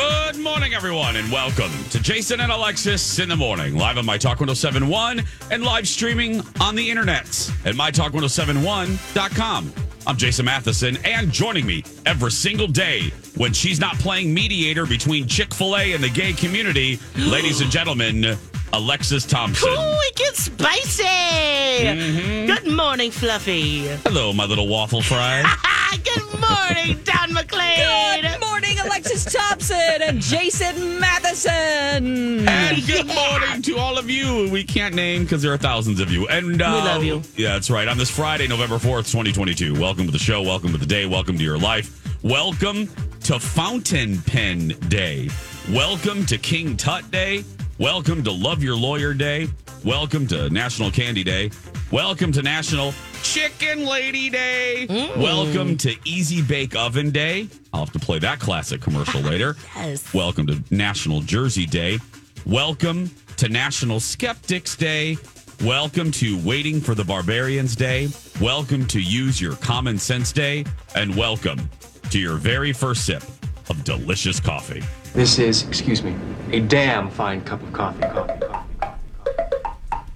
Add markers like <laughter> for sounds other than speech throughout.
Good morning, everyone, and welcome to Jason and Alexis in the morning, live on My Talk 1071 and live streaming on the internet at MyTalk1071.com. I'm Jason Matheson, and joining me every single day when she's not playing mediator between Chick fil A and the gay community, <gasps> ladies and gentlemen, Alexis Thompson. Ooh, it gets spicy. Mm-hmm. Good morning, Fluffy. Hello, my little waffle fry. <laughs> Good morning, Don McLean. Good morning, Alexis Thompson and Jason Matheson. And good morning to all of you. We can't name because there are thousands of you. And uh, We love you. Yeah, that's right. On this Friday, November 4th, 2022. Welcome to the show. Welcome to the day. Welcome to your life. Welcome to Fountain Pen Day. Welcome to King Tut Day. Welcome to Love Your Lawyer Day. Welcome to National Candy Day. Welcome to National Chicken Lady Day. Mm. Welcome to Easy Bake Oven Day. I'll have to play that classic commercial later. <laughs> Yes. Welcome to National Jersey Day. Welcome to National Skeptics Day. Welcome to Waiting for the Barbarians Day. Welcome to Use Your Common Sense Day. And welcome to your very first sip of delicious coffee. This is, excuse me, a damn fine cup of coffee, coffee, coffee, coffee.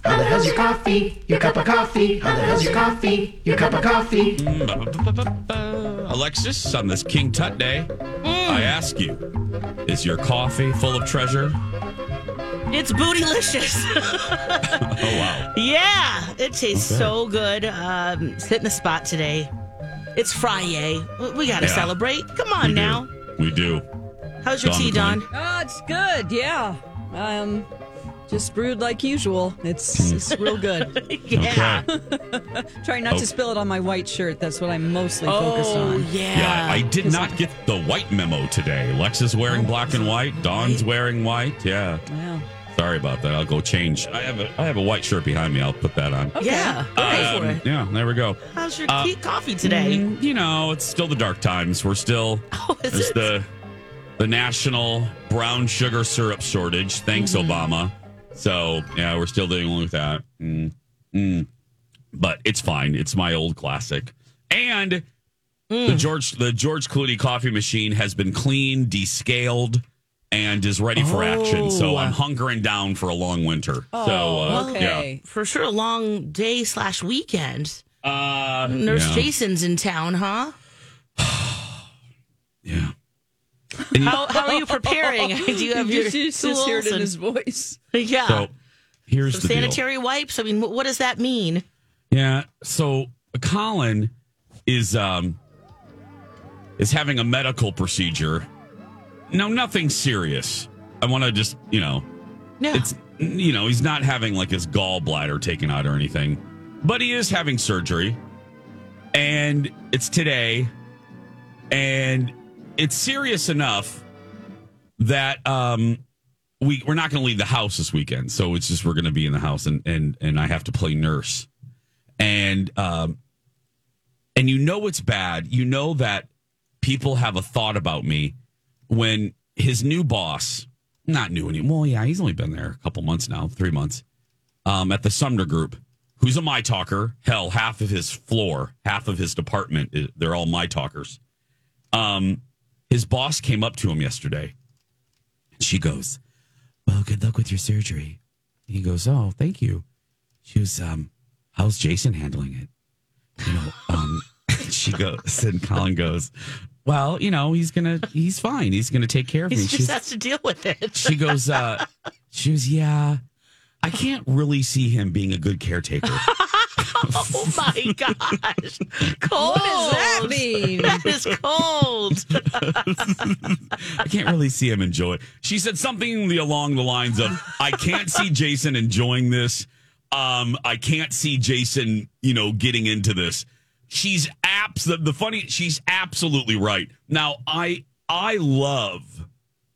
How the hell's your coffee? Your cup of coffee? How the hell's your coffee? Your cup of coffee? Alexis, on this King Tut Day, I ask you, is your coffee full of treasure? It's bootylicious. <laughs> Oh, wow. yeah, it tastes so good. Um, it's hitting the spot today. It's Friday. We- We got to Yeah. celebrate. Come on We do. now. We do. How's your Don tea, McLean. Don? Oh, it's good. Yeah. Um, just brewed like usual. It's, it's real good. <laughs> Yeah. <laughs> Trying not Oh. to spill it on my white shirt. That's what I'm mostly focused Oh, on. yeah. Yeah, I did not get the white memo today. Lex is wearing black and white. Dawn's wearing white. Yeah. Yeah. Sorry about that. I'll go change. I have a I have a white shirt behind me. I'll put that on. Yeah. Go for Um, it. yeah, there we go. How's your uh, tea coffee today? Mm, You know, it's still the dark times. We're still <laughs> Oh, is there's it? the the national brown sugar syrup shortage. Thanks, Mm-hmm. Obama. So yeah, we're still dealing with that. Mm, mm. But it's fine. It's my old classic. And Mm. the George the George Clooney coffee machine has been cleaned, descaled, and is ready for action. So Oh. I'm hunkering down for a long winter. so uh, okay. For sure, a long day slash weekend. Uh, Nurse yeah. Jason's in town, huh? <sighs> Yeah. How, how are you preparing? <laughs> Do you have your you just, just hear it tools in and- his voice. yeah, So here's Some the deal. sanitary wipes. I mean, what, what does that mean? Yeah. So Colin is um is having a medical procedure. No, nothing serious. I want to just you know, Yeah, it's you know he's not having like his gallbladder taken out or anything, but he is having surgery, and it's today, and it's serious enough that um we we're not going to leave the house this weekend. So it's just we're going to be in the house, and and and I have to play nurse. And um and you know it's bad. You know that people have a thought about me when his new boss not new anymore. Well yeah he's only been there a couple months now three months um at the sumner group who's a my talker. Hell half of his floor half of his department they're all my talkers. Um his boss came up to him yesterday she goes well good luck with your surgery he goes oh thank you she was um how's jason handling it you know um <laughs> she goes, and Colin goes, well, you know, he's gonna, he's fine. He's gonna take care of He me. just She's- has to deal with it. she goes, uh, she was, yeah, I can't really see him being a good caretaker. <laughs> <laughs> Oh my gosh. Cold. What does that mean? <laughs> That is cold. I can't really see him enjoy. It. She said something along the lines of, "I can't see Jason enjoying this. Um, I can't see Jason, you know, getting into this." She's abs. The, the funny, she's absolutely right. Now, I I love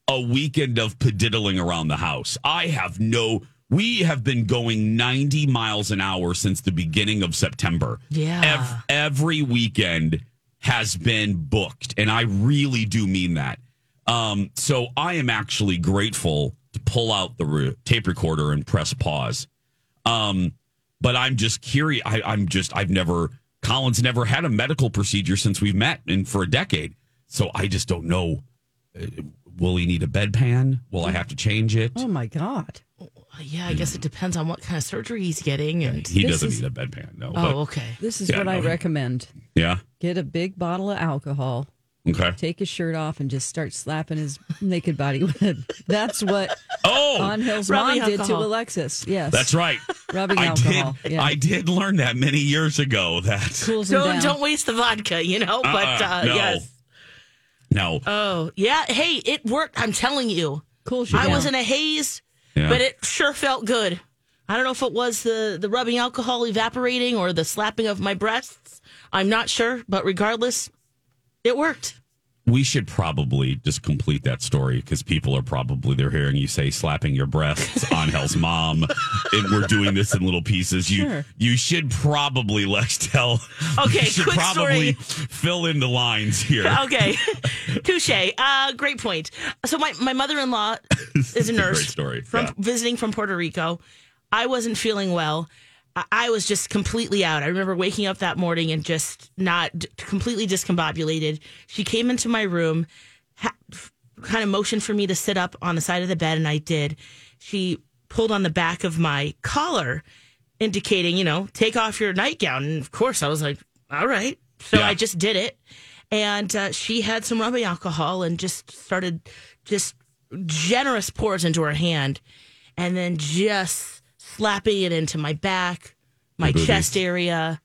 a weekend of pediddling around the house. I have no. We have been going 90 miles an hour since the beginning of September. Yeah. Ev- every weekend has been booked, and I really do mean that. Um, so I am actually grateful to pull out the re- tape recorder and press pause. Um, but I'm just curious. I, I'm just I've never Colin's never had a medical procedure since we've met and for a decade. So I just don't know. Uh, Will he need a bedpan? Will I have to change it? Oh my God. Yeah, I guess it depends on what kind of surgery he's getting. And He This doesn't is- need a bedpan. No. oh, okay. This is Yeah, what I no. recommend. Yeah. Get a big bottle of alcohol, Okay. take his shirt off, and just start slapping his naked body with it. That's what <laughs> Oh, On Hill's mom Rubbing did to alcohol. Alexis. Yes. that's right. Rubbing I alcohol. did. Yeah. I did learn that many years ago. That Cools him Don't down. don't waste the vodka, you know. but Uh-uh, uh, no. yes. no. Oh yeah. Hey, it worked. I'm telling you. Cools you I down. was in a haze, But it sure felt good. I don't know if it was the the rubbing alcohol evaporating or the slapping of my breasts. I'm not sure, but regardless, it worked. We should probably just complete that story because people are probably they're hearing you say slapping your breasts on Hell's mom, <laughs> and we're doing this in little pieces. You Sure. you should probably Lex tell. <laughs> Okay, should quick probably story. fill in the lines here. <laughs> Okay, touche. Uh, great point. So my my mother in law is a a nurse great story, from yeah. visiting from Puerto Rico. I wasn't feeling well. I- was just completely out. I remember waking up that morning and just not completely discombobulated. She came into my room, ha- kind of motioned for me to sit up on the side of the bed, and I did. She pulled on the back of my collar, indicating, you know, take off your nightgown. And of course, I was like, all right. So Yeah. I just did it. And uh, she had some rubbing alcohol and just started just generous pours into her hand and then just slapping it into my back, my Your boobies. chest area.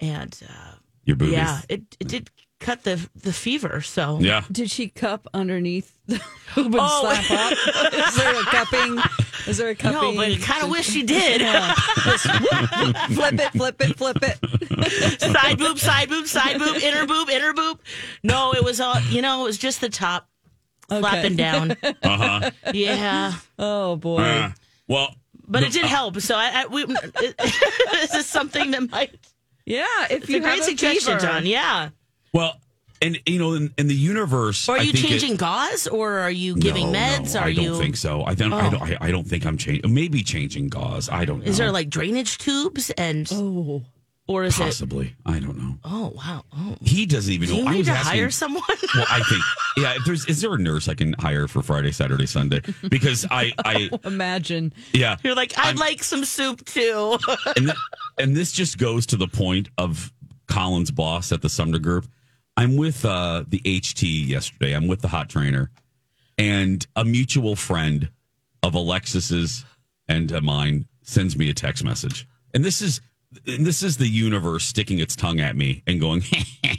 And uh, Your boobies. yeah, it, it did cut the the fever. So Yeah. Did she cup underneath the boob and Oh. slap up? Is there a cupping? Is there a cupping? <laughs> no, but I kind of wish she did. Yeah. Just whoop, <laughs> flip it, flip it, flip it. side boob, side boob, side boob, inner boob, inner boob. No, it was all you know. It was just the top flapping down. <laughs> Uh huh. Yeah, Oh boy. Uh, well, but it did oh. help. So I, I we, <laughs> this is something that might. yeah, if It's you a great have suggestion, fever. John. Yeah. well, and you know, in, in the universe, Are I you think it- changing gauze or are you giving No, meds? No, are I don't think so. I don't. I Oh. don't. I, I don't think I'm changing. Maybe changing gauze. I don't know. Is there like drainage tubes and Oh, or is it? possibly? I don't know. Oh wow. Oh. He doesn't even Do know. you I need was to asking, hire someone? <laughs> Well, I think yeah. If there's is there a nurse I can hire for Friday, Saturday, Sunday? Because I I <laughs> imagine. yeah. You're like, I'd I'm- like some soup too. <laughs> and th- and this just goes to the point of Colin's boss at the Sumner Group. I'm with uh, the HT yesterday. I'm with the hot trainer, and a mutual friend of Alexis's and uh, mine sends me a text message, and this is this is the universe sticking its tongue at me and going.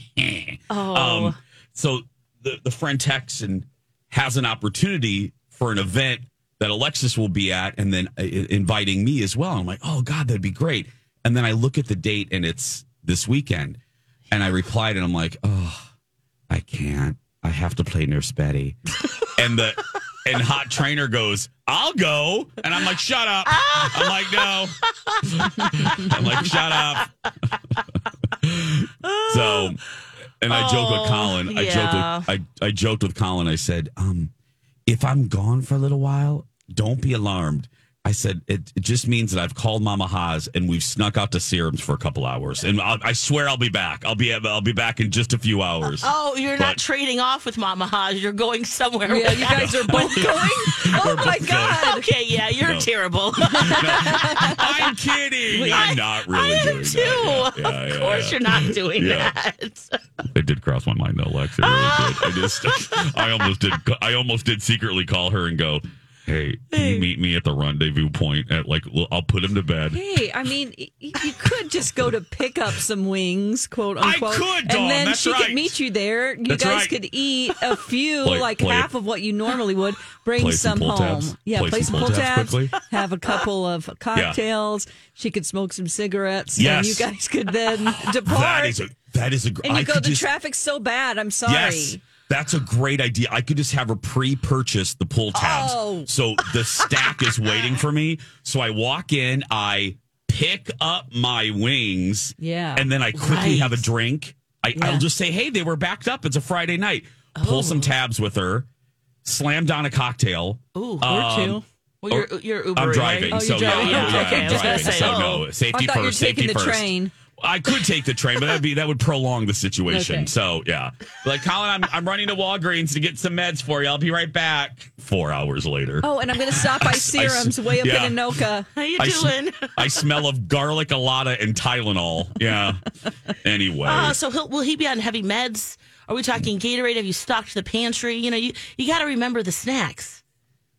<laughs> oh. Um, so the, the friend texts and has an opportunity for an event that Alexis will be at and then uh, inviting me as well. I'm like, oh, God, that'd be great. And then I look at the date and it's this weekend. And I replied and I'm like, oh, I can't. I have to play Nurse Betty. <laughs> and the and hot trainer goes, I'll go. And I'm like, shut up. I'm like, no. <laughs> I'm like, shut up. <laughs> so and I joked with Oh, Colin. I yeah. joked with I, I joked with Colin. I said, um, if I'm gone for a little while, don't be alarmed I said, it, it just means that I've called Mama Haas and we've snuck out to serums for a couple hours. And I'll, I swear I'll be back. I'll be I'll be back in just a few hours. Oh, you're not trading off with Mama Haj. You're going somewhere. Yeah, you her. guys are both <laughs> going. Oh We're my both going. god! Okay, yeah, you're No. terrible. I'm kidding. <laughs> I'm not really I am doing too. that. Yeah, yeah, of yeah, course, yeah. you're not doing Yeah. that. <laughs> It did cross my mind though, Lex. It really did. I just, I almost did. I almost did secretly call her and go, "Hey, can you meet me at the rendezvous point at like? I'll put him to bed." Hey, I mean, you could just go to pick up some wings, quote I unquote. could, Dawn, and then she right. could meet you there. You That's guys right. could eat a few, <laughs> Play- like play- half of what you normally would. Bring play some home. tabs. Yeah, Play some some pull tabs tabs. Have a couple of <laughs> cocktails. She could smoke some cigarettes. Yes. And you guys could then <laughs> depart. That is a that is a. and you I go, the just- traffic's so bad. I'm sorry. Yes. That's a great idea. I could just have her pre-purchase the pull tabs. Oh. So the stack is waiting for me. So I walk in, I pick up my wings. Yeah. And then I quickly Right. have a drink. I, Yeah. I'll just say, hey, they were backed up. It's a Friday night. Pull some oh. tabs with her, slam down a cocktail. Ooh, Or two. Um, well, you're, you're Ubering, I'm driving. right? Oh, so you're driving. yeah, <laughs> Okay, yeah, okay, I'm I was gonna driving. say, so oh. no, safety I thought you were first. Safety taking the first. Train. I could take the train, but that'd be that would prolong the situation. Okay. So yeah, like Colin, I'm I'm running to Walgreens to get some meds for you. I'll be right back. Four hours later. Oh, and I'm going to stop by I s- Serums way up yeah. in Anoka. How you doing? I smell of garlic alata and Tylenol. Yeah. Anyway, Uh, so he'll, will he be on heavy meds? Are we talking Gatorade? Have you stocked the pantry? You know, you, you got to remember the snacks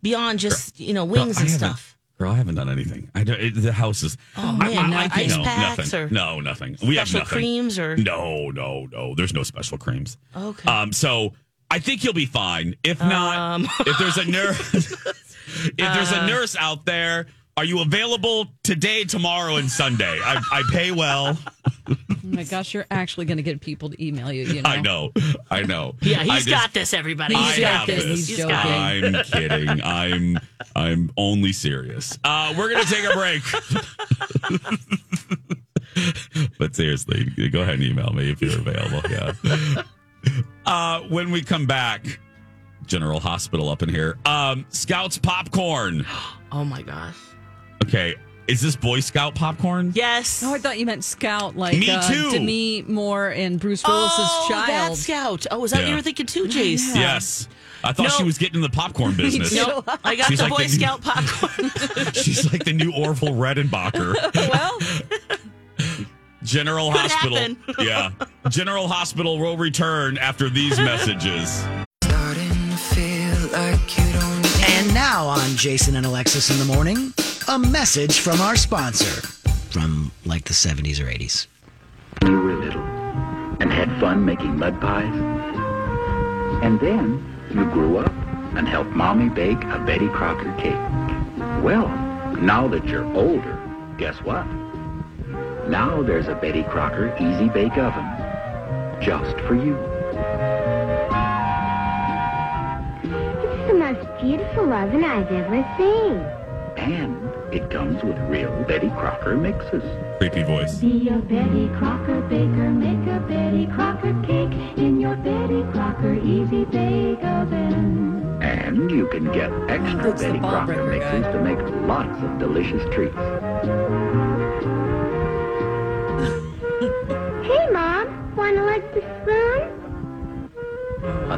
beyond just, you know, wings I and haven't- stuff. Girl, I haven't done anything. I don't, it, the house is. Oh, man, no ice no, packs nothing. or no, nothing. We have special nothing. creams or- no, no, no. There's no special creams. Okay. Um, so I think you'll be fine. If not, Um. <laughs> if there's a nurse, if there's a nurse out there, are you available today, tomorrow, and Sunday? I, I pay well. <laughs> Oh my gosh, you're actually going to get people to email you. You <laughs> know, I know. I know. yeah, I he's just- got this, everybody. He's He's got have this. this. He's He's got it. joking. I'm <laughs> kidding. I'm I'm only serious. Uh, we're gonna take a break. <laughs> but seriously, go ahead and email me if you're available. Yeah. Uh, when we come back, General Hospital up in here. Um, Scouts popcorn. <gasps> Oh, my gosh. Okay, is this Boy Scout popcorn? Yes. Oh, I thought you meant Scout, like Me uh, too. Demi Moore and Bruce Willis's oh, child. that scout. Oh, is that what Yeah. you were thinking too, Jace? Yes. I thought No. she was getting in the popcorn <laughs> business. No, I got She's the like Boy the- Scout popcorn. <laughs> She's like the new Orville Redenbacher. <laughs> well, General Hospital. happen. yeah. General Hospital will return after these messages. And now on Jason and Alexis in the morning, a message from our sponsor from like the 70s or 80s. you were little and had fun making mud pies? And then you grew up and helped Mommy bake a Betty Crocker cake. Well, now that you're older, guess what? Now there's a Betty Crocker Easy Bake Oven just for you. It's the most beautiful oven I've ever seen. And it comes with real Betty Crocker mixes. Creepy voice. Be a Betty Crocker baker, make a Betty Crocker cake in your Betty Crocker Easy Bake Oven. And you can get extra Betty Crocker mixes guy. to make lots of delicious treats.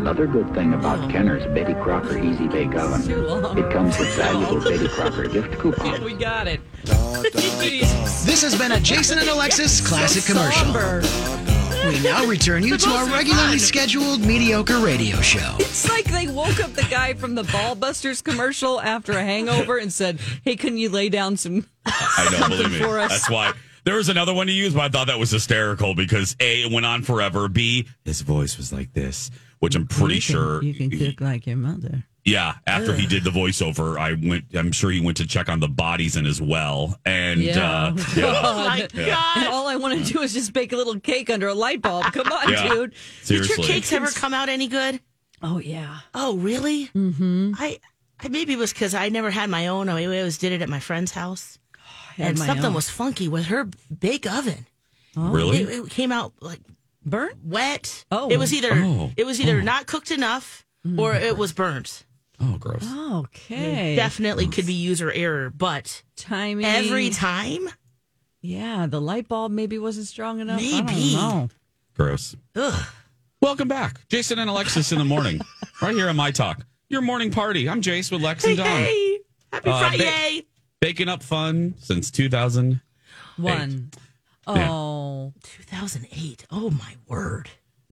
Another good thing about oh. Kenner's Betty Crocker Easy Bake Oven, it comes with valuable Betty Crocker gift <laughs> coupons. Oh, we got it. This has been a Jason and Alexis classic commercial. We now return you to our regularly scheduled mediocre radio show. It's like they woke up the guy from the Ballbusters commercial after a hangover and said, "Hey, can you lay down some?" I know, Something believe me. for us. That's why. There was another one to use, but I thought that was hysterical because A, it went on forever. B, his voice was like this, which I'm pretty sure. You can he- cook like your mother. yeah, after he did the voiceover, I went. I'm sure he went to check on the bodies in as well, and Yeah. uh, yeah, Oh my And god! all I want to do is just bake a little cake under a light bulb. Come on, Yeah. dude. Did your cakes ever come out any good? Oh yeah. Oh, really? Mm-hmm. I, I maybe it was because I never had my own. I always did it at my friend's house, had and something own. was funky with her bake oven. really? It, it came out like Burnt? wet. Oh. it was either Oh. it was either not cooked enough or it was burnt. Oh, gross. Okay. Definitely could be user error, but timing every time. Yeah, the light bulb maybe wasn't strong enough. I don't Maybe. know. Gross. Ugh. Welcome back. Jason and Alexis in the morning. <laughs> right here on My Talk. Your morning party. I'm Jace with Lex and Dawn. Hey, happy Uh, ba- Friday. Baking up fun since 2000. One. Yeah. Oh. 2008. Oh my word.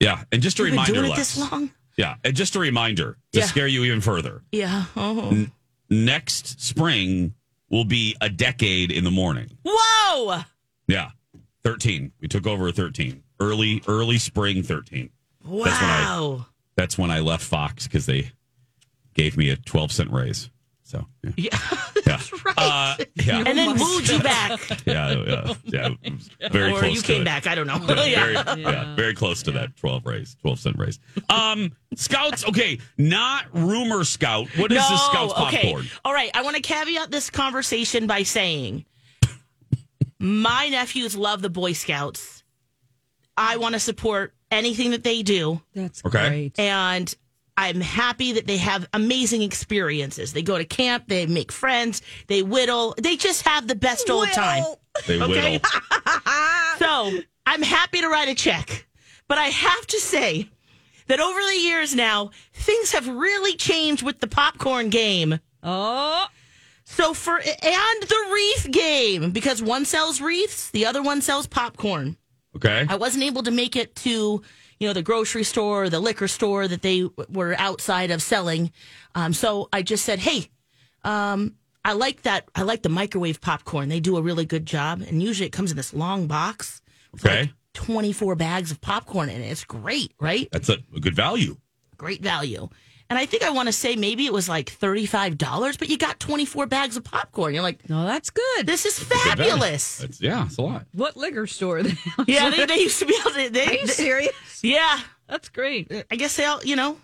Yeah. And just a been reminder, doing it this long. Yeah. And just a reminder to Yeah. scare you even further. Yeah. Oh. Next spring will be a decade in the morning. Whoa. Yeah. 13. We took over 13. Early, early spring 13. That's when I, Wow. that's when I left Fox because they gave me a 12 cent raise. So, yeah. Yeah. <laughs> Yeah. right. Uh, yeah. and then wooed you back. yeah, yeah, <laughs> yeah. Very or close you to came it. back. I don't know. <laughs> Yeah, yeah. very, yeah, very close to that 12 raise, 12 cent raise. Um, Scouts, okay, not rumor scout. What is no, the Scouts okay. popcorn? All right. I want to caveat this conversation by saying my nephews love the Boy Scouts. I want to support anything that they do. That's Okay. great. And I'm happy that they have amazing experiences. They go to camp, they make friends, they whittle, they just have the best old time. They Okay. whittle. <laughs> <laughs> So I'm happy to write a check. But I have to say that over the years now, things have really changed with the popcorn game. Oh. So for and the wreath game, because one sells wreaths, the other one sells popcorn. Okay. I wasn't able to make it to, you know, the grocery store, the liquor store that they were outside of selling. Um, so I just said, hey, um, I like that. I like the microwave popcorn. They do a really good job. And usually it comes in this long box. with Okay. like 24 bags of popcorn in it. It's great, right? That's a, a good value. Great value. And I think I want to say maybe it was like $35, but you got 24 bags of popcorn. You're like, No, that's good. this is Good value. fabulous. That's, yeah, it's a lot. What liquor store? <laughs> They Yeah, they, they used to be able to. They, Are you they- serious? yeah. That's great. I guess they'll, you know,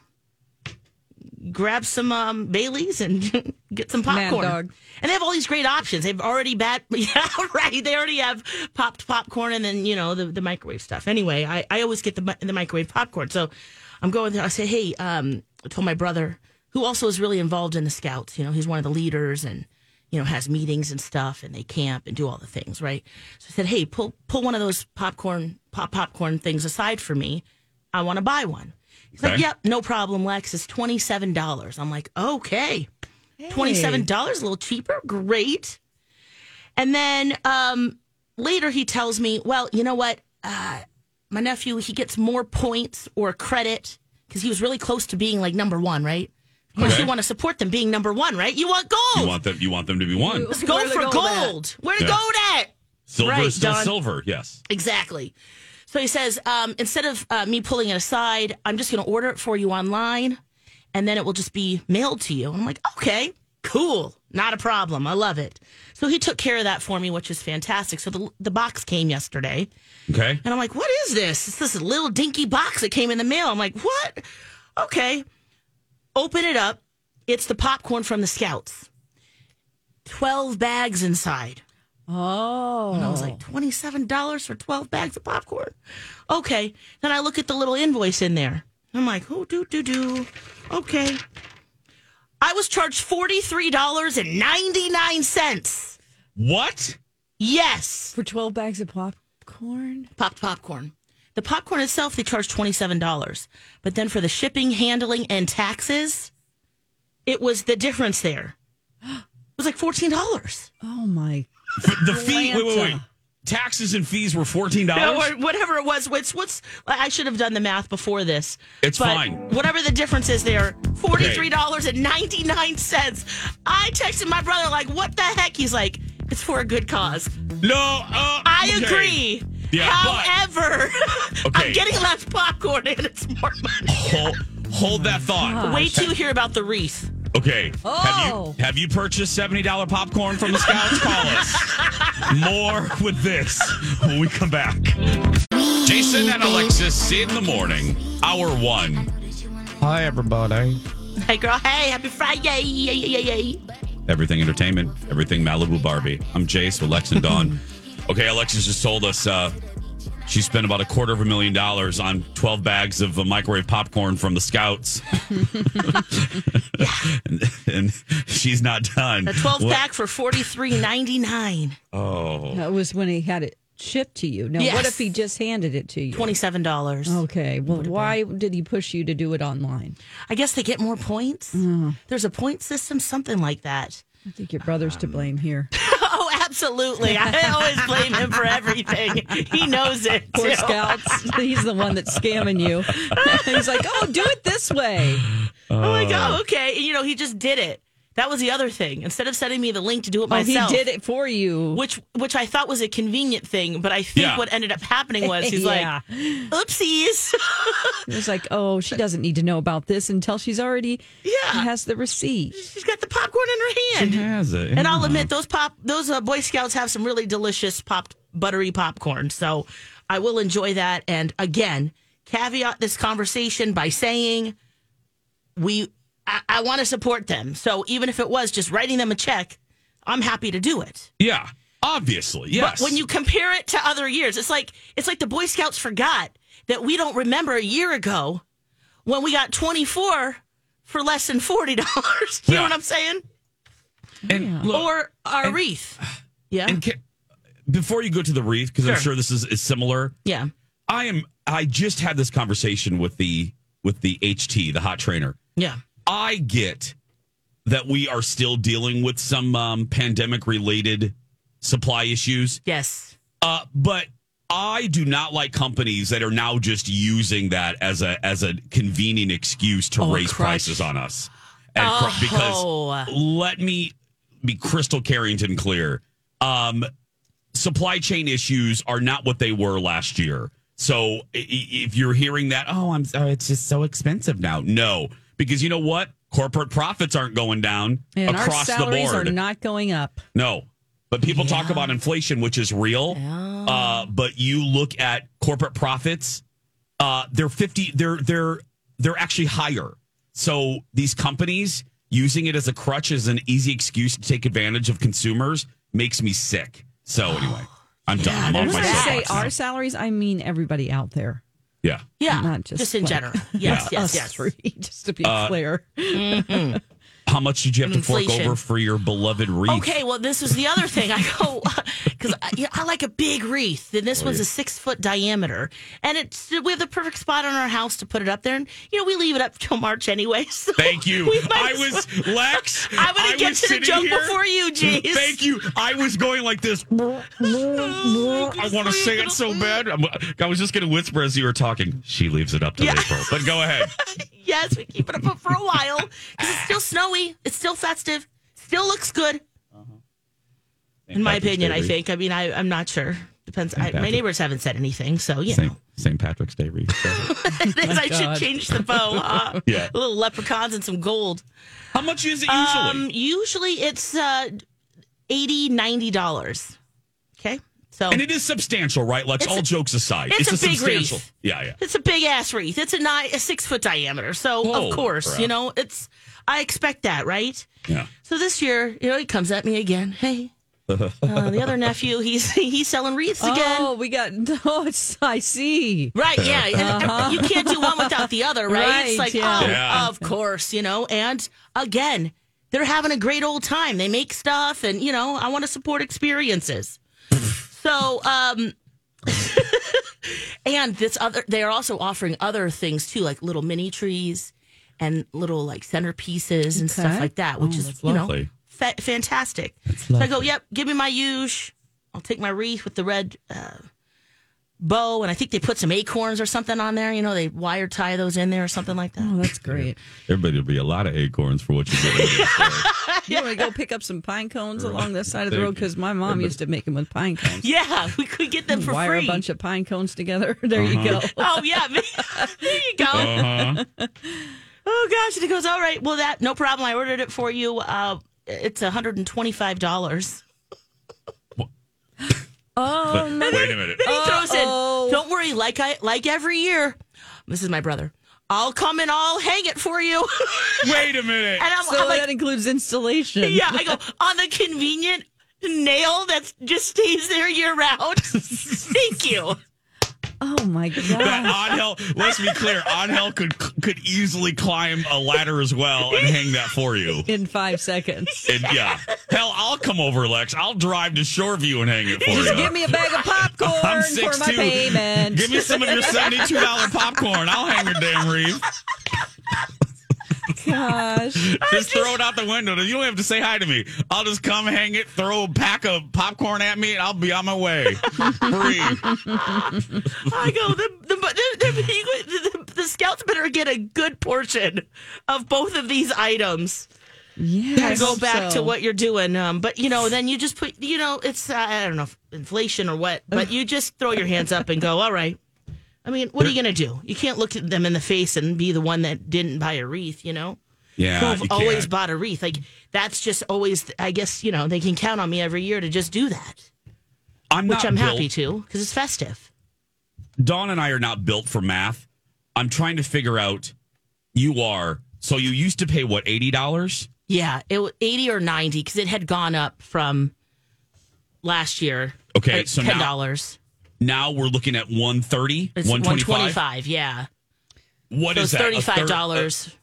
grab some um, Baileys and <laughs> get some popcorn. Dog. And they have all these great options. They've already bad, <laughs> yeah, right. They already have popped popcorn and then you know the, the microwave stuff. Anyway, I, I always get the the microwave popcorn. So I'm going there. I say, hey, um, I told my brother who also is really involved in the scouts. You know, he's one of the leaders and you know has meetings and stuff, and they camp and do all the things, right? So I said, hey, pull pull one of those popcorn pop popcorn things aside for me. I want to buy one. He's like, yep, no problem, Lex. It's twenty seven dollars. I'm like, okay, twenty seven dollars, a little cheaper, great. And then um, later he tells me, well, you know what? Uh, my nephew he gets more points or credit because he was really close to being like number one, right? Of course, Okay. you want to support them being number one, right? You want gold. You want them. You want them to be one. Let's go for gold at? gold. Where the Yeah. gold at? Silver Right, is still Don. silver. Yes. Exactly. So he says, um, instead of uh, me pulling it aside, I'm just going to order it for you online, and then it will just be mailed to you. And I'm like, okay, cool, not a problem. I love it. So he took care of that for me, which is fantastic. So the the box came yesterday, Okay. and I'm like, what is this? It's this little dinky box that came in the mail. I'm like, what? Okay. Open it up. It's the popcorn from the Scouts. 12 bags inside. Oh. And I was like, $27 for 12 bags of popcorn. Okay. Then I look at the little invoice in there. I'm like, oh, do, do, do. Okay. I was charged $43.99. What? Yes. for 12 bags of popcorn? Popped popcorn. The popcorn itself, they charge $27. But then for the shipping, handling, and taxes, it was the difference there. It was like $14. Oh my. The fee. Wait, wait, wait. Taxes and fees were fourteen dollars. or whatever it was. What's what's? I should have done the math before this. It's but fine. Whatever the difference is, there forty three dollars and ninety nine cents. I texted my brother like, "What the heck?" He's like, "It's for a good cause." No. Uh, I okay. agree. Yeah, but- However, <laughs> Okay. I'm getting less popcorn and it's more money. Hold, Hold that thought. Wait till you hear about the wreath. Okay. Have Oh. you have you purchased seventy dollar popcorn from the Scouts? Call us. <laughs> More with this when we come back. Jason and Alexis see it in the morning, hour one. Hi everybody. Hey, girl. Hey, happy Friday. Everything entertainment, everything Malibu Barbie. I'm Jace with Lex and Dawn. <laughs> okay, Alexis just told us uh, she spent about a quarter of a million dollars on 12 bags of uh, microwave popcorn from the Scouts. and, <laughs> <laughs> and she's not done. A 12 What- pack for forty three ninety nine. Oh. That was when he had it shipped to you. Now, what if he just handed it to you? $27. Okay. Well, why did he push you to do it online? I guess they get more points. Mm. There's a point system, something like that. I think your brother's to blame here. <laughs> Oh, absolutely. I always blame him for everything. He knows it. Poor too. Scouts. He's the one that's scamming you. <laughs> He's like, oh, do it this way. I'm like, oh, okay. You know, he just did it. That was the other thing. Instead of sending me the link to do it Oh, he did it for you. which which I thought was a convenient thing, but I think Yeah. what ended up happening was he's <laughs> Yeah. like, oopsies. It was like, oh, she <laughs> doesn't need to know about this until she's already Yeah. has the receipt. She's got the popcorn in her hand. She has it. And I'll admit those pop those uh, Boy Scouts have some really delicious popped buttery popcorn. So I will enjoy that. And again, caveat this conversation by saying we I, I want to support them. So even if it was just writing them a check, I'm happy to do it. Yeah, obviously. Yes. But when you compare it to other years, it's like it's like the Boy Scouts forgot that we don't remember a year ago when we got 24 for less than $40. <laughs> you Yeah. know what I'm saying? and look, or our and- wreath. <sighs> Yeah. and ca- before you go to the wreath, because I'm Sure. sure this is, is similar. yeah. I am. I just had this conversation with the with the HT, the hot trainer. Yeah. I get that we are still dealing with some um, pandemic related supply issues, Yes. uh, but I do not like companies that are now just using that as a as a convenient excuse to Oh, raise crutch. prices on us. And cr- Oh. because let me be crystal Carrington clear. Um, supply chain issues are not what they were last year. So if you're hearing that, oh, I'm sorry, it's just so expensive now. No, because you know what? Corporate profits aren't going down And our across the salaries board. are not going up. No. But people talk about inflation, which is real. Uh, but you look at corporate profits, uh, they're fifty. They're they're they're actually higher. So these companies using it as a crutch as an easy excuse to take advantage of consumers makes me sick. So anyway, I'm done. I'm off When my I say our salaries, I mean everybody out there. Yeah. Yeah. Not just just in like- general. <laughs> Yes, Yeah. yes, yes. three, <laughs> just to be Uh, clear. How much did you have to fork over for your beloved wreath? Okay, well, this was the other thing. I go because I, yeah, I like a big wreath, and this Oh, one's a six foot diameter, and it's we have the perfect spot on our house to put it up there, and you know we leave it up till March anyway. <laughs> So Thank you. I as was well- <laughs> Lex. I'm gonna I get to the joke here- before you, <laughs> Jace. Thank you. I was going like this. Oh, I want to say it so bad. I'm, I was just going to whisper as you were talking. She leaves it up to Yeah. April, but go ahead. Yes, we keep it up for a while because it's still snowy, it's still festive, still looks good. In my Patrick's opinion, Day I wreath. think. I mean, I, I'm not sure. Depends. I, my Patrick. neighbors haven't said anything, so you St. know. St. Patrick's Day wreath. <laughs> I God. should change the bow. Huh? <laughs> Yeah. little leprechauns and some gold. How much is it usually? Um, usually it's uh, 80 dollars. Okay, so and it is substantial, right? Lex, It's all a- jokes aside. it's a big substantial. wreath. Yeah, yeah. it's a big ass wreath. It's a nine, a six foot diameter. So Whoa, of course, crap. you know, it's. I expect that, right? Yeah. So this year, you know, he comes at me again. Hey, <laughs> uh, the other nephew, he's <laughs> he's selling wreaths again. Oh, we got. <laughs> Oh, it's, I see. Right, yeah. And You can't do one without the other, right? it's like, yeah. oh, Yeah. of course, you know. And again, they're having a great old time. They make stuff, and you know, I want to support experiences. so, um, and this other, they are also offering other things too, like little mini trees and little like centerpieces and stuff like that, which Oh, is that's you know lovely. Fa- fantastic. So I go, yep, give me my huge. I'll take my wreath with the red uh, bow, and I think they put some acorns or something on there. You know, they wire tie those in there or something like that. Oh, that's great. Everybody will be a lot of acorns for what <laughs> you get. You want to go pick up some pine cones along this side of the road because my mom used to make them with pine cones. <laughs> Yeah, we could get them for Wire free. a bunch of pine cones together. <laughs> There you go. oh yeah, there you go. uh-huh. gosh. And he goes, all right, well, that, no problem. I ordered it for you. Uh, it's $125. <laughs> Oh, And no. Wait a minute. Then he throws Uh-oh. in, don't worry, like I like every year. This is my brother. I'll come and I'll hang it for you. <laughs> Wait a minute. And I'm, so I'm like, that includes installation. <laughs> yeah, I go on the convenient nail that just stays there year round. Thank you. Oh my god. Angel, let's be clear, Angel could could easily climb a ladder as well and hang that for you. In five seconds. And yeah, hell, I'll come over, Lex. I'll drive to Shoreview and hang it for you. Just you. give me a bag of popcorn I'm for my 6'2". payment. Give me some of your seventy-two dollar popcorn. I'll hang your damn wreath. Gosh. <laughs> Just throw it out the window. You don't have to say hi to me. I'll just come hang it, throw a pack of popcorn at me, and I'll be on my way. Free. <laughs> I go, the, the, the, the, the scouts better get a good portion of both of these items. Yeah. to go back to what you're doing. Um, but you know, then you just put, you know, it's uh, I don't know, inflation or what, but you just throw your hands up and go, all right. I mean, what are you going to do? You can't look at them in the face and be the one that didn't buy a wreath, you know? Yeah, Who've always can't. bought a wreath. Like that's just always. I guess you know they can count on me every year to just do that, I'm which I'm built- happy to because it's festive. Dawn and I are not built for math. I'm trying to figure out. You are. So you used to pay what eighty dollars? Yeah, it was eighty or ninety because it had gone up from last year. Okay, so ten now- dollars. Now we're looking at 130, It's one 125. Yeah, What so is that? A thirty five third- dollars.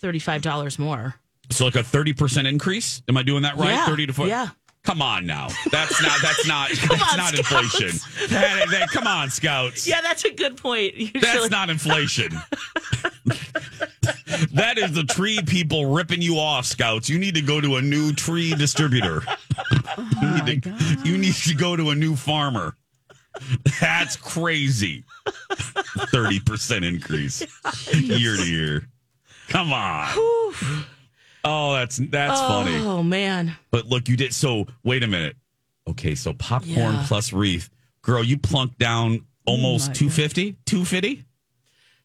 Thirty five dollars more. So like a 30% increase? Am I doing that right? Yeah, 30 to 40? yeah. Come on now. That's not that's not <laughs> that's on, not Scouts. inflation. That- that- come on, scouts. Yeah, that's a good point. Usually- That's not inflation. <laughs> that is the tree people ripping you off, scouts. You need to go to a new tree distributor. <laughs> Oh you, need to, you need to go to a new farmer. That's crazy. 30% increase <laughs> year to year. Come on. Oh, that's that's funny. Oh man. But look, you did so wait a minute. Okay, so popcorn Yeah. plus wreath. Girl, you plunked down almost 250? 250?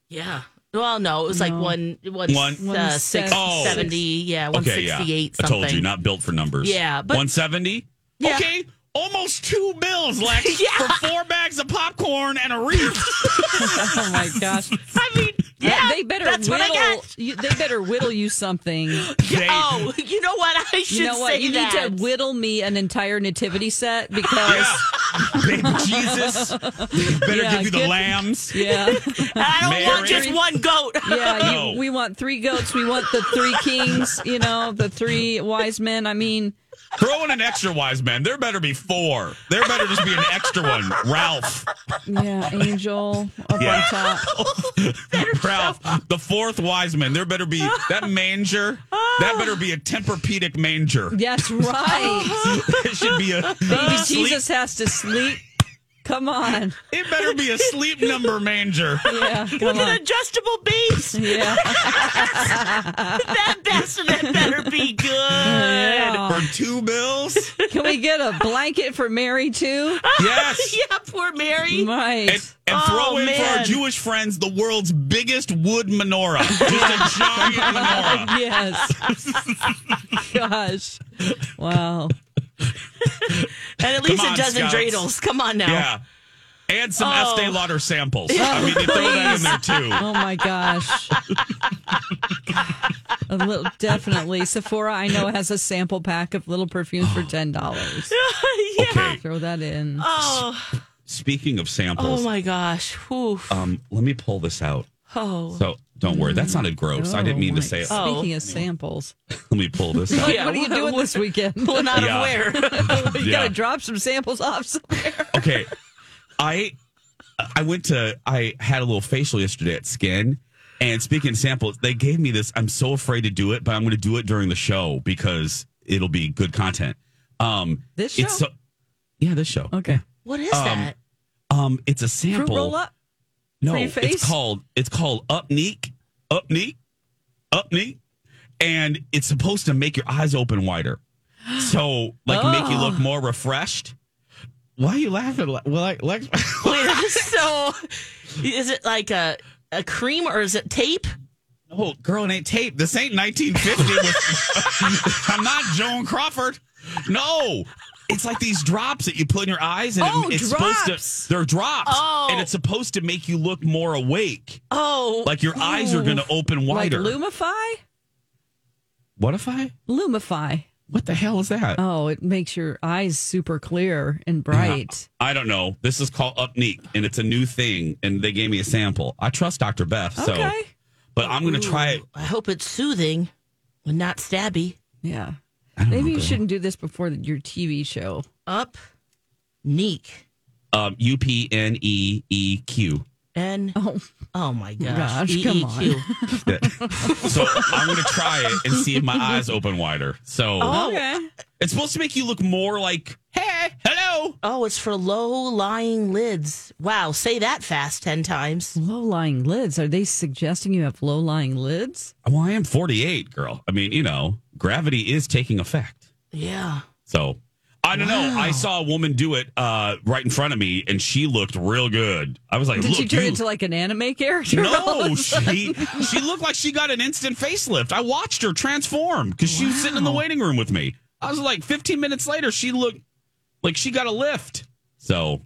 Yeah. Well, no, it was like one, one, One- uh, six, Oh. 70, yeah, 168 Okay, yeah. I told you, not built for numbers. Yeah, but- 170? Yeah. Okay, almost two bills, Lex, <laughs> Yeah. for four bags of popcorn and a wreath. <laughs> Oh my gosh. I mean, yeah, they better that's what I whittle. You, they better whittle you something. <laughs> They- oh, you know what? I should You know what? You that. need to whittle me an entire nativity set because yeah. Baby Jesus. Better Yeah, give you the get- lambs. yeah, I don't want just one goat. yeah. No. You, we want three goats. We want the three kings. You know, the three wise men. I mean, Throw in an extra wise man. There better be four. There better just be an extra one. Ralph. yeah, angel up Yeah. on top. <laughs> Ralph, the fourth wise man. There better be that manger. That oh. better be a Tempur-Pedic manger. That's right. <laughs> It should be a Baby sleep- Jesus has to sleep. Come on. It better be a sleep number manger. <laughs> Yeah, With come an adjustable base. <laughs> Yeah. <laughs> that bassinet better be good. Yeah. For two bills? Can we get a blanket for Mary too? Yes. yeah, poor Mary. Right. And, and Oh, throw in for our. Jewish friends the world's biggest wood menorah. Just a giant menorah. yes. Gosh. Wow. <laughs> And at least Come a dozen Scouts. dreidels. Come on now. Yeah. And some Oh. Estee Lauder samples. I mean, you throw that in there too. Oh my gosh. a little definitely. Sephora I know has a sample pack of little perfumes for ten dollars. <gasps> yeah. Okay. Throw that in. Oh, Speaking of samples, oh my gosh. Um, let me pull this out. Oh. So don't worry, that sounded gross. I didn't Oh, mean to say it. Oh. Speaking of samples, <laughs> Let me pull this out. Yeah, what are you doing this weekend? <laughs> Pulling out Yeah. of where? <laughs> you Yeah. gotta drop some samples off somewhere. okay i i went to i had a little facial yesterday at skin and speaking of samples they gave me this i'm so afraid to do it but i'm going to do it during the show because it'll be good content um This it's show? so, yeah this show Okay. What is Um, that? um it's a Fruit sample roll up. No for your face? it's called it's called Upneeq Upneeq Upneeq and it's supposed to make your eyes open wider so like make you Oh. look more refreshed why are you laughing well like Lex- <laughs> Wait, so is it like a a cream or is it tape? Oh, girl, it ain't tape. This ain't 1950. With, <laughs> I'm not Joan Crawford. No. It's like these drops that you put in your eyes, and it- Oh, it's drops. supposed to. They're drops, Oh. and it's supposed to make you look more awake. Oh, Like your eyes are going to open Like wider. Lumify? what if I? Lumify. What the hell is that? Oh, it makes your eyes super clear and bright. I don't know. This is called Upneeq, and it's a new thing, and they gave me a sample. I trust Dr. Beth, so. Okay. But I'm going to try it. I hope it's soothing and not stabby. Yeah. Don't Maybe know, you girl. shouldn't do this before your TV show. Up, neek, Um, U P N E E Q. and Oh, oh my gosh, Gosh, come on. <laughs> So I'm going to try it and see if my eyes open wider. So Oh. okay. it's supposed to make you look more like, hey, hello. Oh, it's for low lying lids. Wow, say that fast 10 times. Low lying lids. Are they suggesting you have low lying lids? Well, I am 48, girl. I mean, you know, gravity is taking effect. Yeah. So I don't know. I saw a woman do it uh, right in front of me, and she looked real good. I was like, Did look, she turn you- into like an anime character? No, she she looked like she got an instant facelift. I watched her transform because she was sitting in the waiting room with me. I was like, 15 minutes later, she looked like she got a lift. So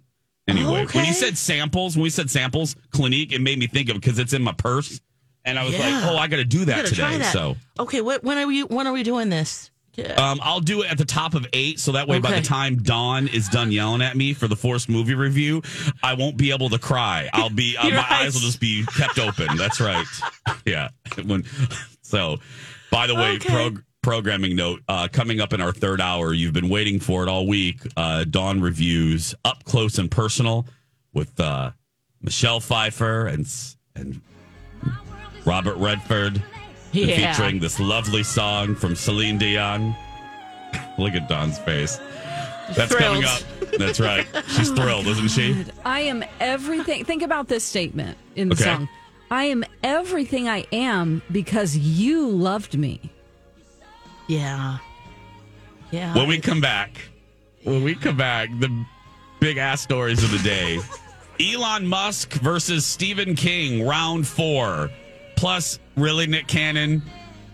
anyway, when Okay. you said samples, when we said samples, Clinique, it made me think of because it's in my purse, and I was like, oh, I got to do that today. that. So Okay, what, when are we when are we doing this? Yeah. um, I'll do it at the top of eight, so that way by the time Dawn is done yelling at me for the Force movie review, I won't be able to cry. I'll be <laughs> uh, my eyes eyes- will just be kept open. That's right. <laughs> Yeah. When so, by the way, Okay. prog- programming note uh, coming up in our third hour. You've been waiting for it all week. Uh, Dawn reviews up close and personal with uh, Michelle Pfeiffer and and Robert Redford Yeah. featuring this lovely song from Celine Dion. Look at Dawn's face. That's coming up. That's right. She's <laughs> oh thrilled, isn't she? I am everything. Think about this statement in the Okay. song. I am everything I am because you loved me. Yeah. Yeah. When we come back, when we come back, the big ass stories of the day. <laughs> Elon Musk versus Stephen King, round four. Plus, really, Nick Cannon?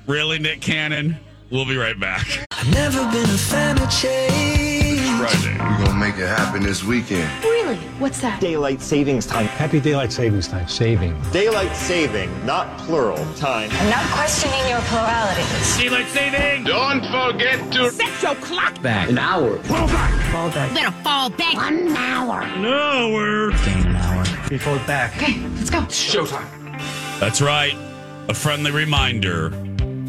Really, Nick Cannon? We'll be right back. I've never been a fan of change. Friday. We're gonna make it happen this weekend. Really? What's that? Daylight savings time. Happy daylight savings time. Saving. Daylight saving, not plural, time. I'm not questioning your plurality. Daylight saving. Don't forget to set your clock Back. An hour. Fall back. Fall back. Better fall back. One hour. No, we're. Gain an hour. Before back. Okay, let's go. showtime. That's right. A friendly reminder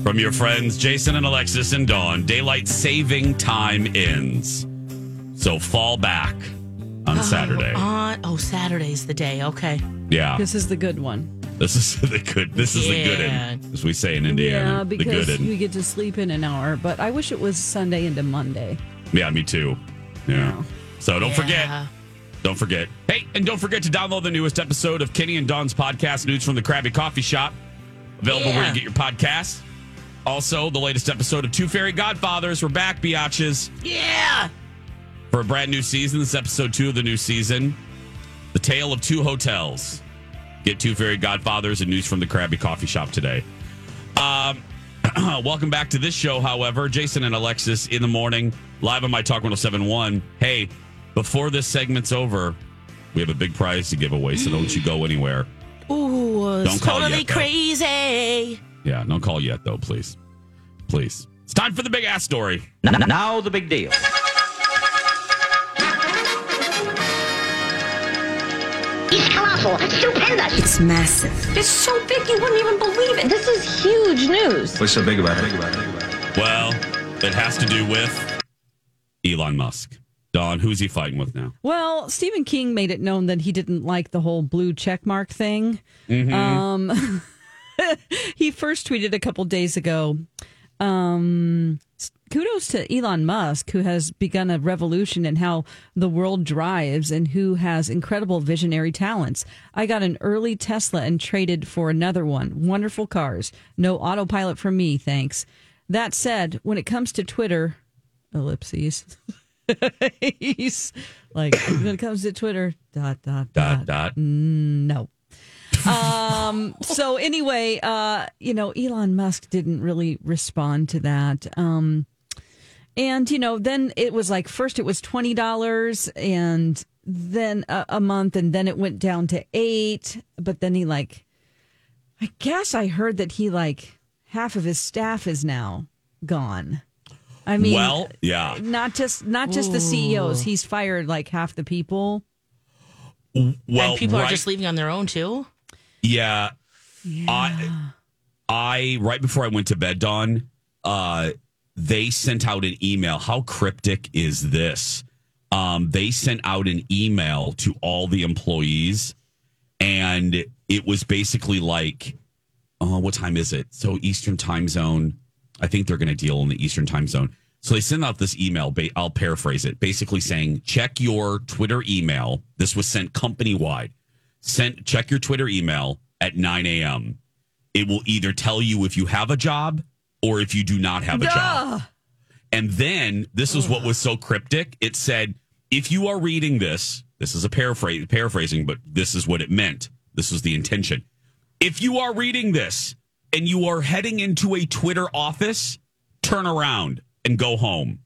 from your friends Jason and Alexis and Dawn daylight saving time ends. So fall back on <gasps> Saturday. On oh, Saturday's the day. Okay. Yeah. This is the good one. This is <laughs> the good this is the good end, as we say in Indiana. yeah, the because good you get to sleep in an hour. But I wish it was Sunday into Monday. Yeah, me too. Yeah. So don't forget. Yeah. Don't forget. Hey, and don't forget to download the newest episode of Kenny and Don's podcast, News from the Krabby Coffee Shop. Available where you get your podcasts. Also, the latest episode of Two Fairy Godfathers. We're back, biatches, Yeah. for a brand new season. This is episode two of the new season. The Tale of Two Hotels. Get Two Fairy Godfathers and News from the Krabby Coffee Shop today. Um, <clears throat> welcome back to this show, however. Jason and Alexis in the morning, live on My Talk 1071. Hey, before this segment's over, we have a big prize to give away, so don't you go anywhere. Ooh, it's Don't call totally yet, though. crazy. Yeah, don't call yet, though, please. Please. It's time for the big ass story. Now the big deal. It's colossal. Stupendous. It's massive. It's so big you wouldn't even believe it. This is huge news. What's so big about it? Well, it has to do with Elon Musk. Dawn, who's he fighting with now? Well, Stephen King made it known that he didn't like the whole blue checkmark thing. Mhm. Um, <laughs> he first tweeted a couple days ago. Um, kudos to Elon Musk, who has begun a revolution in how the world drives and who has incredible visionary talents. I got an early Tesla and traded for another one. Wonderful cars. No autopilot for me, thanks. That said, when it comes to Twitter, ellipses. <laughs> <laughs> He's like when it comes to Twitter, dot dot Dot, dot. Mm, no. Um, Um, so anyway, uh, you know, Elon Musk didn't really respond to that. Um, and you know, then it was like first it was twenty dollars, and then a, a month, and then it went down to eight. But then he like, I guess I heard that he like half of his staff is now gone. I mean, well, yeah. not just not just the CEOs. He's fired like half the people. Well, and people are just leaving on their own too. Yeah. I I right before I went to bed, Dawn, uh, they sent out an email. How cryptic is this? Um, they sent out an email to all the employees, and it was basically like, oh, what time is it? So Eastern time zone. I think they're going to deal in the Eastern time zone. So they send out this email. I'll paraphrase it, basically saying, check your Twitter email. This was sent company wide. Sent check your Twitter email at 9 a.m. It will either tell you if you have a job or if you do not have a job. And then this is what was so cryptic. It said, if you are reading this, this is a paraphrase, paraphrasing, but this is what it meant. This was the intention. If you are reading this and you are heading into a Twitter office, turn around and go home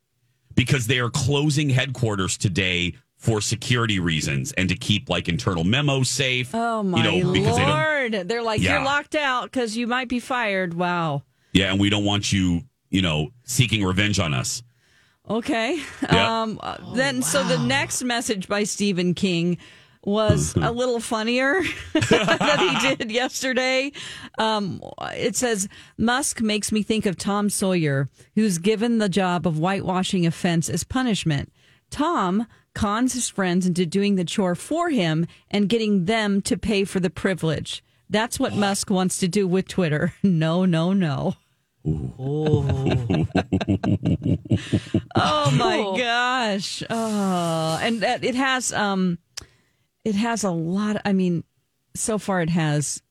because they are closing headquarters today for security reasons and to keep like internal memos safe. Oh my you know, because they don't lord! They're like Yeah. you're locked out because you might be fired. Wow. Yeah, and we don't want you, you know, seeking revenge on us. Okay. Yeah. Um, uh, then, so the next message by Stephen King was <laughs> a little funnier <laughs> that he <laughs> did yesterday. Um, it says Musk makes me think of Tom Sawyer, who's given the job of whitewashing a fence as punishment. Tom cons his friends into doing the chore for him and getting them to pay for the privilege. That's what Musk wants to do with Twitter. No, no, no. Oh my gosh. Oh, and it has um it has a lot I mean so far it has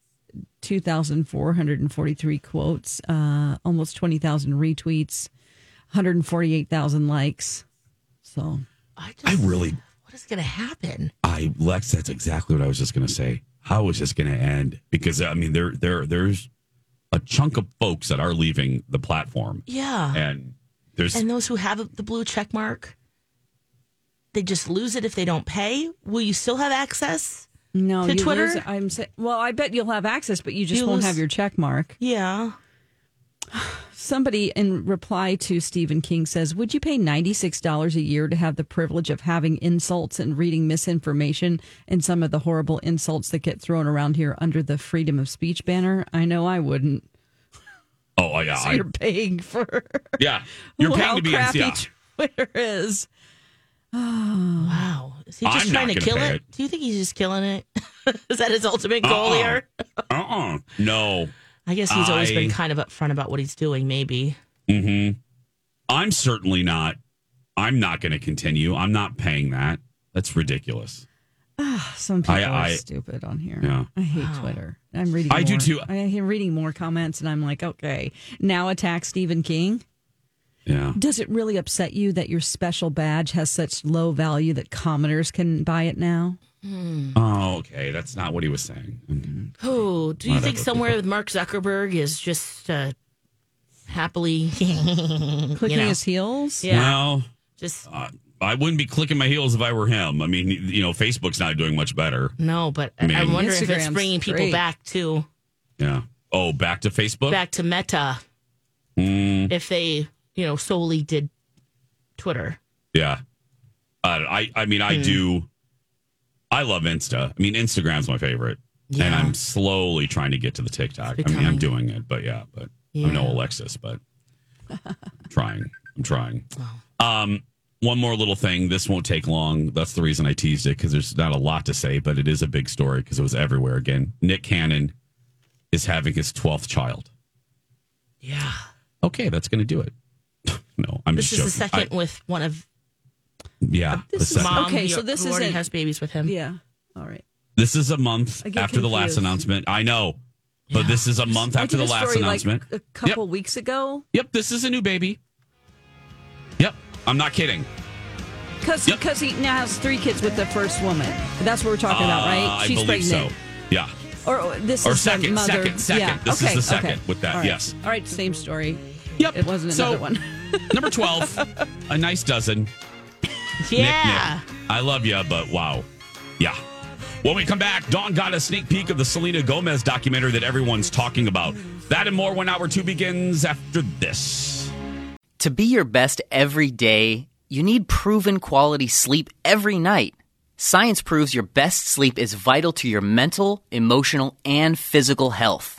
2443 quotes, uh almost 20,000 retweets, 148,000 likes. So I just, I really, what is going to happen? I Lex, that's exactly what I was just going to say. How is this going to end? Because I mean, there, there, there's a chunk of folks that are leaving the platform, Yeah. and there's And those who have the blue check mark, they just lose it if they don't pay. Will you still have access? no, To you Twitter? lose- I'm say, well, I bet you'll have access, but you just You won't lose- have your check mark. Yeah. Somebody in reply to Stephen King says, Would you pay $96 a year to have the privilege of having insults and reading misinformation and some of the horrible insults that get thrown around here under the freedom of speech banner? I know I wouldn't. oh yeah, <laughs> So I, you're paying for yeah, you're paying to be in, crappy yeah. Twitter is. Oh, wow. Is he just I'm trying to kill it? it. Do you think he's just killing it? <laughs> is that his ultimate goal Uh-uh. here? Uh-uh. No, I guess he's always been kind of upfront about what he's doing, maybe. hmm I'm certainly not. I'm not going to continue. I'm not paying that. That's ridiculous. Some people I- are I- stupid on here. Yeah. I hate Twitter. I'm reading. I do too. I am reading more comments, and I'm like, okay, now attack Stephen King. Yeah. Does it really upset you that your special badge has such low value that commoners can buy it now? Oh, okay. That's not what he was saying. Oh, do you Whatever, think somewhere with Mark Zuckerberg is just uh, happily <laughs> Clicking you know, his heels? Yeah. Well, Just uh, I wouldn't be clicking my heels if I were him. I mean, you know, Facebook's not doing much better. no, but I I mean- I'm wondering if it's bringing people great. back to Yeah. Oh, back to Facebook. back to Meta Mm, if they you know solely did Twitter. yeah. Uh, I. I mean, I Hmm. do. I love Insta. I mean, Instagram's my favorite, and I'm slowly trying to get to the TikTok. I mean, I'm doing it, but yeah, but I'm no Alexis, but I'm <laughs> trying. I'm trying. Um, one more little thing. This won't take long. That's the reason I teased it because there's not a lot to say, but it is a big story because it was everywhere again. Nick Cannon is having his 12th child. Yeah. Okay, that's going to do it. No, I'm This just is the joking. I- second with one of yeah, the This is second. mom. Okay, so this who already isn't- has babies with him. Yeah. All right. This is a month I get after the last announcement. I know, but this is a month after did the last story, announcement. Like a couple weeks ago. Yep, this is a new baby. Yep, I'm not kidding. Because Yep. he now has three kids with the first woman. That's what we're talking about, Uh, right? I She's believe pregnant. so. Yeah. Or or this Or is the second, mother. second, second. Yeah. This is the second okay. with that, All right. yes. All right, same story. Yep. It wasn't So- another one. <laughs> Number 12, a nice dozen. Yeah. Nick, Nick. I love you, but wow. Yeah. When we come back, Dawn got a sneak peek of the Selena Gomez documentary that everyone's talking about. That and more when hour two begins after this. To be your best every day, you need proven quality sleep every night. Science proves your best sleep is vital to your mental, emotional, and physical health.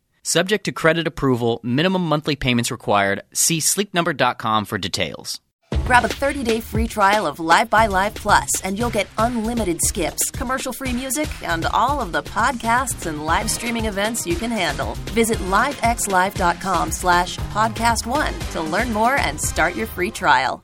Subject to credit approval, minimum monthly payments required. See sleepnumber.com for details. Grab a 30-day free trial of Live by Live Plus, and you'll get unlimited skips, commercial-free music, and all of the podcasts and live streaming events you can handle. Visit livexlive.com slash podcast one to learn more and start your free trial.